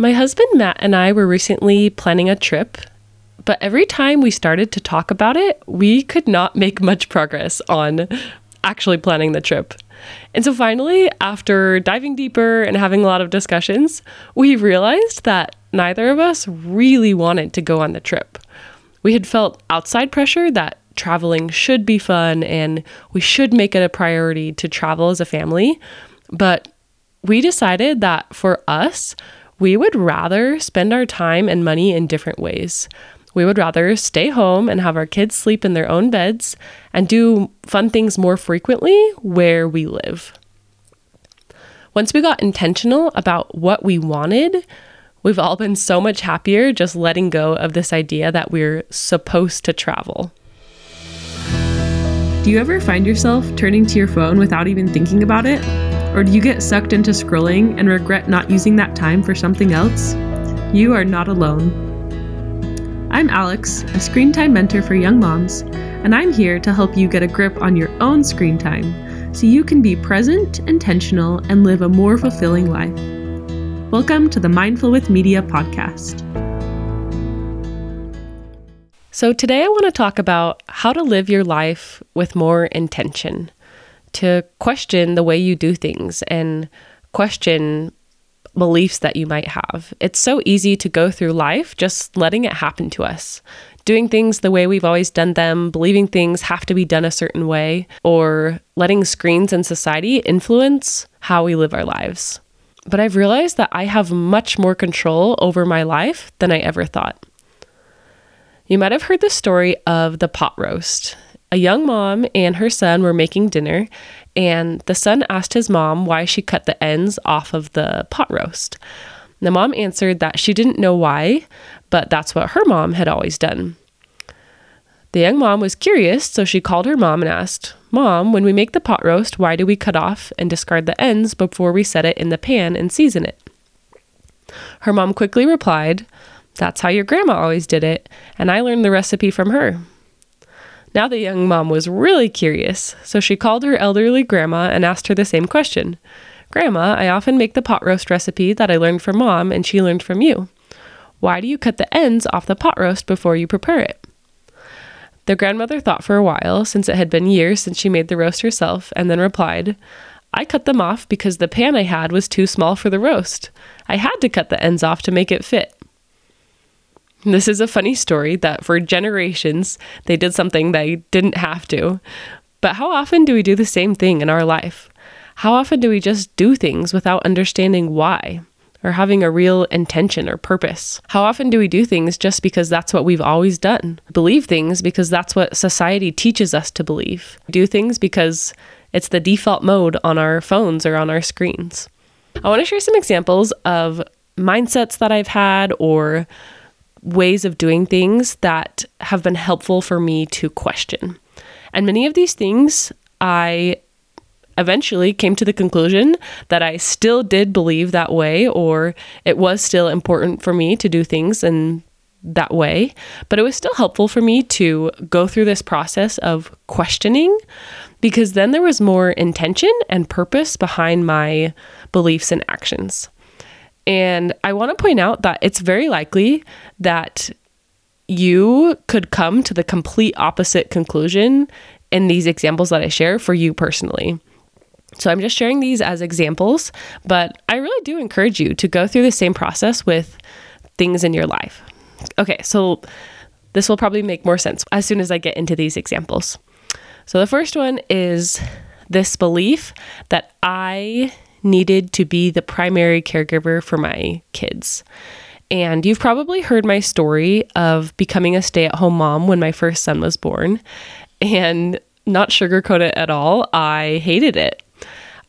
My husband Matt and I were recently planning a trip, but every time we started to talk about it, we could not make much progress on actually planning the trip. And so finally, after diving deeper and having a lot of discussions, we realized that neither of us really wanted to go on the trip. We had felt outside pressure that traveling should be fun and we should make it a priority to travel as a family. But we decided that for us, we would rather spend our time and money in different ways. We would rather stay home and have our kids sleep in their own beds and do fun things more frequently where we live. Once we got intentional about what we wanted, we've all been so much happier just letting go of this idea that we're supposed to travel. Do you ever find yourself turning to your phone without even thinking about it? Or do you get sucked into scrolling and regret not using that time for something else? You are not alone. I'm Alex, a screen time mentor for young moms, and I'm here to help you get a grip on your own screen time so you can be present, intentional, and live a more fulfilling life. Welcome to the Mindful with Media podcast. So, today I want to talk about how to live your life with more intention, to question the way you do things and question beliefs that you might have. It's so easy to go through life just letting it happen to us, doing things the way we've always done them, believing things have to be done a certain way, or letting screens and society influence how we live our lives. But I've realized that I have much more control over my life than I ever thought. You might have heard the story of the pot roast. A young mom and her son were making dinner, and the son asked his mom why she cut the ends off of the pot roast. The mom answered that she didn't know why, but that's what her mom had always done. The young mom was curious, so she called her mom and asked, Mom, when we make the pot roast, why do we cut off and discard the ends before we set it in the pan and season it? Her mom quickly replied, That's how your grandma always did it, and I learned the recipe from her. Now the young mom was really curious, so she called her elderly grandma and asked her the same question. Grandma, I often make the pot roast recipe that I learned from mom and she learned from you. Why do you cut the ends off the pot roast before you prepare it? The grandmother thought for a while, since it had been years since she made the roast herself, and then replied, I cut them off because the pan I had was too small for the roast. I had to cut the ends off to make it fit. This is a funny story that for generations they did something they didn't have to. But how often do we do the same thing in our life? How often do we just do things without understanding why or having a real intention or purpose? How often do we do things just because that's what we've always done? Believe things because that's what society teaches us to believe. Do things because it's the default mode on our phones or on our screens. I want to share some examples of mindsets that I've had or ways of doing things that have been helpful for me to question. And many of these things I eventually came to the conclusion that I still did believe that way, or it was still important for me to do things in that way. But it was still helpful for me to go through this process of questioning because then there was more intention and purpose behind my beliefs and actions. And I want to point out that it's very likely that you could come to the complete opposite conclusion in these examples that I share for you personally. So I'm just sharing these as examples, but I really do encourage you to go through the same process with things in your life. Okay, so this will probably make more sense as soon as I get into these examples. So the first one is this belief that I needed to be the primary caregiver for my kids. And you've probably heard my story of becoming a stay at home mom when my first son was born. And not sugarcoat it at all, I hated it.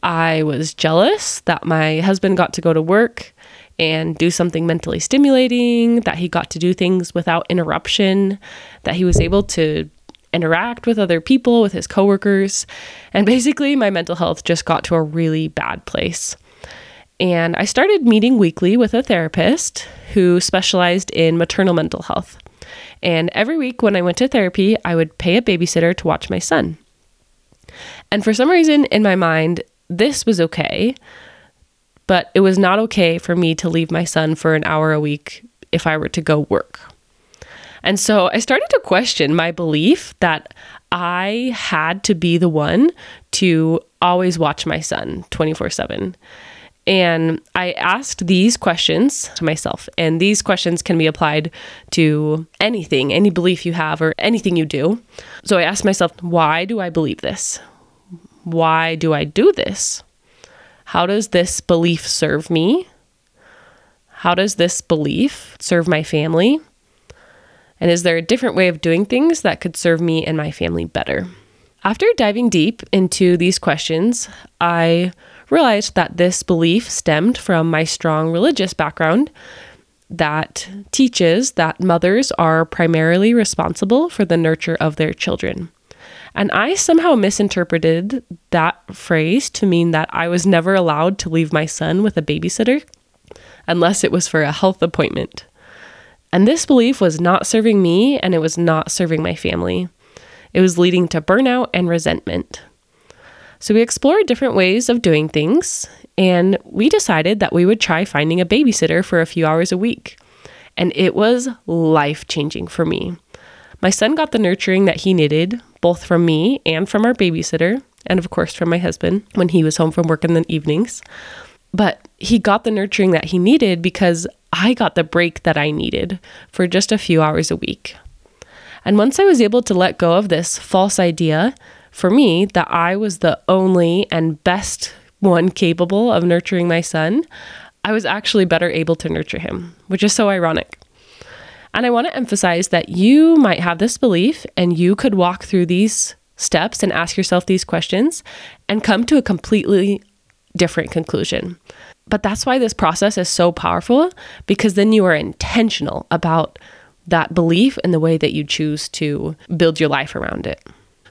I was jealous that my husband got to go to work and do something mentally stimulating, that he got to do things without interruption, that he was able to interact with other people, with his coworkers. And basically, my mental health just got to a really bad place. And I started meeting weekly with a therapist who specialized in maternal mental health. And every week when I went to therapy, I would pay a babysitter to watch my son. And for some reason in my mind, this was okay but it was not okay for me to leave my son for an hour a week if I were to go work. And so I started to question my belief that I had to be the one to always watch my son 24 7. And I asked these questions to myself, and these questions can be applied to anything, any belief you have, or anything you do. So I asked myself, why do I believe this? Why do I do this? How does this belief serve me? How does this belief serve my family? And is there a different way of doing things that could serve me and my family better? After diving deep into these questions, I realized that this belief stemmed from my strong religious background that teaches that mothers are primarily responsible for the nurture of their children. And I somehow misinterpreted that phrase to mean that I was never allowed to leave my son with a babysitter unless it was for a health appointment. And this belief was not serving me and it was not serving my family. It was leading to burnout and resentment. So we explored different ways of doing things, and we decided that we would try finding a babysitter for a few hours a week. And it was life changing for me. My son got the nurturing that he needed, both from me and from our babysitter, and of course from my husband when he was home from work in the evenings. But he got the nurturing that he needed because I got the break that I needed for just a few hours a week. And once I was able to let go of this false idea for me that I was the only and best one capable of nurturing my son, I was actually better able to nurture him, which is so ironic. And I want to emphasize that you might have this belief and you could walk through these steps and ask yourself these questions and come to a completely different conclusion. But that's why this process is so powerful because then you are intentional about that belief and the way that you choose to build your life around it.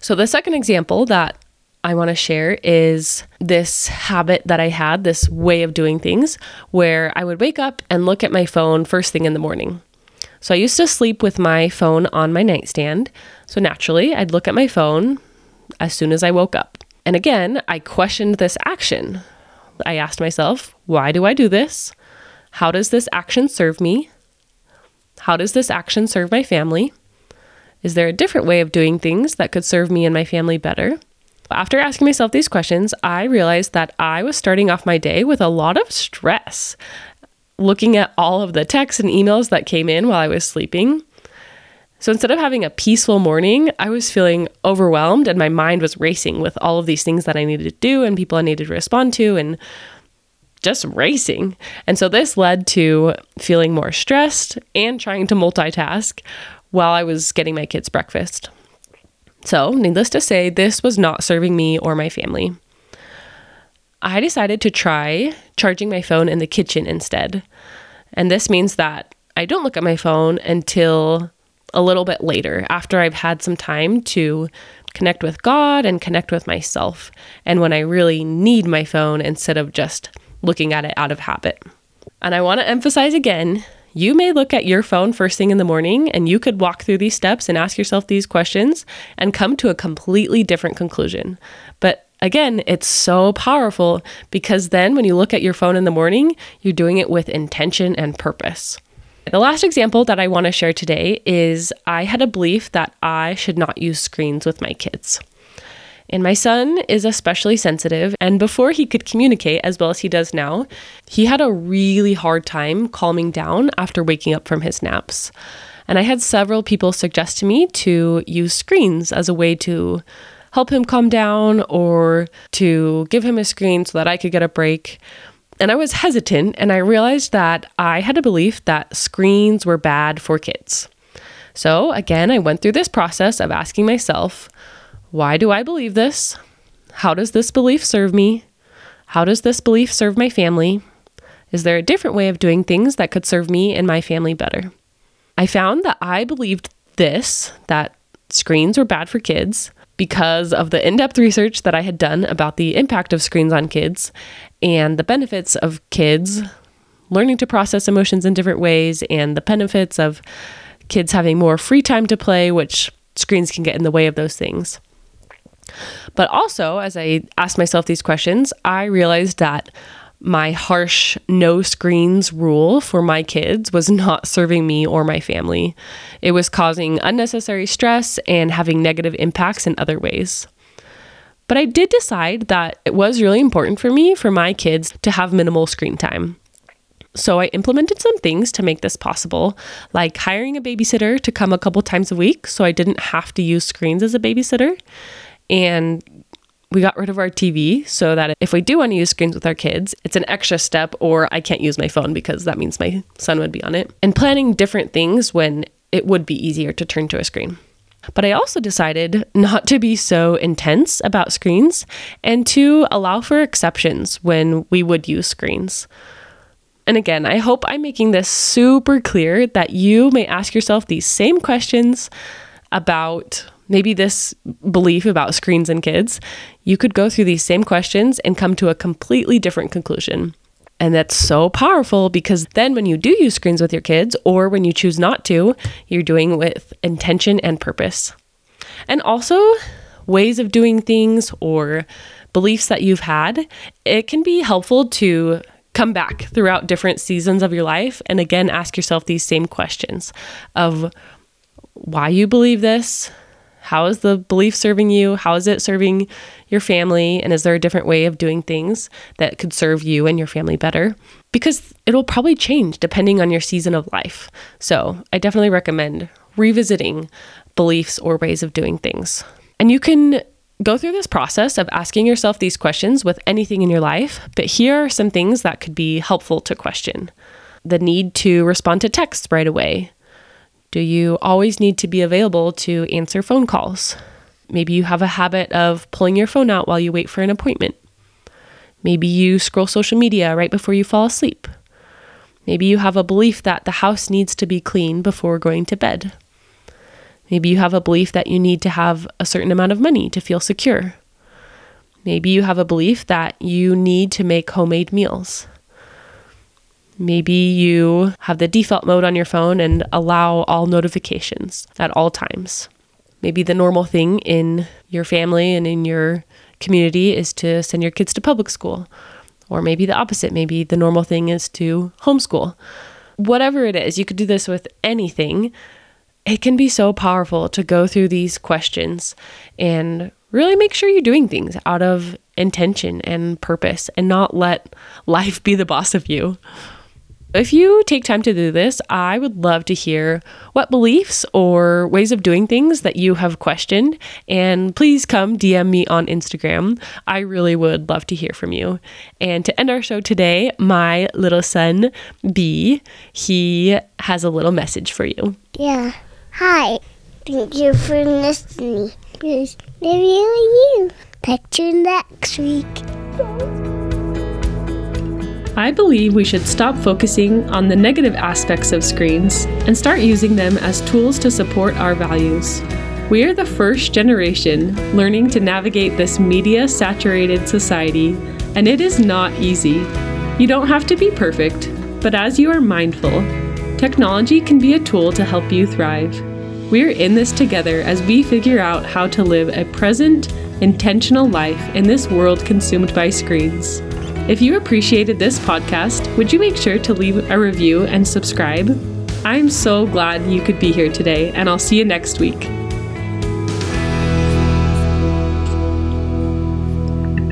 So, the second example that I want to share is this habit that I had, this way of doing things, where I would wake up and look at my phone first thing in the morning. So, I used to sleep with my phone on my nightstand. So, naturally, I'd look at my phone as soon as I woke up. And again, I questioned this action. I asked myself, why do I do this? How does this action serve me? How does this action serve my family? Is there a different way of doing things that could serve me and my family better? After asking myself these questions, I realized that I was starting off my day with a lot of stress. Looking at all of the texts and emails that came in while I was sleeping. So instead of having a peaceful morning, I was feeling overwhelmed and my mind was racing with all of these things that I needed to do and people I needed to respond to and just racing. And so this led to feeling more stressed and trying to multitask while I was getting my kids breakfast. So, needless to say, this was not serving me or my family. I decided to try charging my phone in the kitchen instead. And this means that I don't look at my phone until a little bit later, after I've had some time to connect with God and connect with myself, and when I really need my phone instead of just looking at it out of habit. And I want to emphasize again you may look at your phone first thing in the morning and you could walk through these steps and ask yourself these questions and come to a completely different conclusion. But again, it's so powerful because then when you look at your phone in the morning, you're doing it with intention and purpose. The last example that I want to share today is I had a belief that I should not use screens with my kids. And my son is especially sensitive. And before he could communicate as well as he does now, he had a really hard time calming down after waking up from his naps. And I had several people suggest to me to use screens as a way to help him calm down or to give him a screen so that I could get a break. And I was hesitant, and I realized that I had a belief that screens were bad for kids. So, again, I went through this process of asking myself, why do I believe this? How does this belief serve me? How does this belief serve my family? Is there a different way of doing things that could serve me and my family better? I found that I believed this that screens were bad for kids because of the in depth research that I had done about the impact of screens on kids and the benefits of kids learning to process emotions in different ways and the benefits of kids having more free time to play, which screens can get in the way of those things. But also, as I asked myself these questions, I realized that my harsh no screens rule for my kids was not serving me or my family. It was causing unnecessary stress and having negative impacts in other ways. But I did decide that it was really important for me for my kids to have minimal screen time. So I implemented some things to make this possible, like hiring a babysitter to come a couple times a week so I didn't have to use screens as a babysitter and we got rid of our TV so that if we do want to use screens with our kids, it's an extra step, or I can't use my phone because that means my son would be on it. And planning different things when it would be easier to turn to a screen. But I also decided not to be so intense about screens and to allow for exceptions when we would use screens. And again, I hope I'm making this super clear that you may ask yourself these same questions about maybe this belief about screens and kids, you could go through these same questions and come to a completely different conclusion. And that's so powerful because then when you do use screens with your kids, or when you choose not to, you're doing with intention and purpose. And also, ways of doing things or beliefs that you've had, it can be helpful to come back throughout different seasons of your life and again ask yourself these same questions of why you believe this, how is the belief serving you? How is it serving your family? And is there a different way of doing things that could serve you and your family better? Because it'll probably change depending on your season of life. So I definitely recommend revisiting beliefs or ways of doing things. And you can go through this process of asking yourself these questions with anything in your life, but here are some things that could be helpful to question the need to respond to texts right away, do you always need to be available to answer phone calls? Maybe you have a habit of pulling your phone out while you wait for an appointment. Maybe you scroll social media right before you fall asleep. Maybe you have a belief that the house needs to be clean before going to bed. Maybe you have a belief that you need to have a certain amount of money to feel secure. Maybe you have a belief that you need to make homemade meals. Maybe you have the default mode on your phone and allow all notifications at all times. Maybe the normal thing in your family and in your community is to send your kids to public school. Or maybe the opposite. Maybe the normal thing is to homeschool. Whatever it is, you could do this with anything. It can be so powerful to go through these questions and really make sure you're doing things out of intention and purpose and not let life be the boss of you. If you take time to do this, I would love to hear what beliefs or ways of doing things that you have questioned. And please come DM me on Instagram. I really would love to hear from you. And to end our show today, my little son, B, he has a little message for you. Yeah. Hi. Thank you for listening. Please, maybe you. Catch you next week. I believe we should stop focusing on the negative aspects of screens and start using them as tools to support our values. We are the first generation learning to navigate this media saturated society, and it is not easy. You don't have to be perfect, but as you are mindful, technology can be a tool to help you thrive. We're in this together as we figure out how to live a present, intentional life in this world consumed by screens. If you appreciated this podcast, would you make sure to leave a review and subscribe? I'm so glad you could be here today, and I'll see you next week.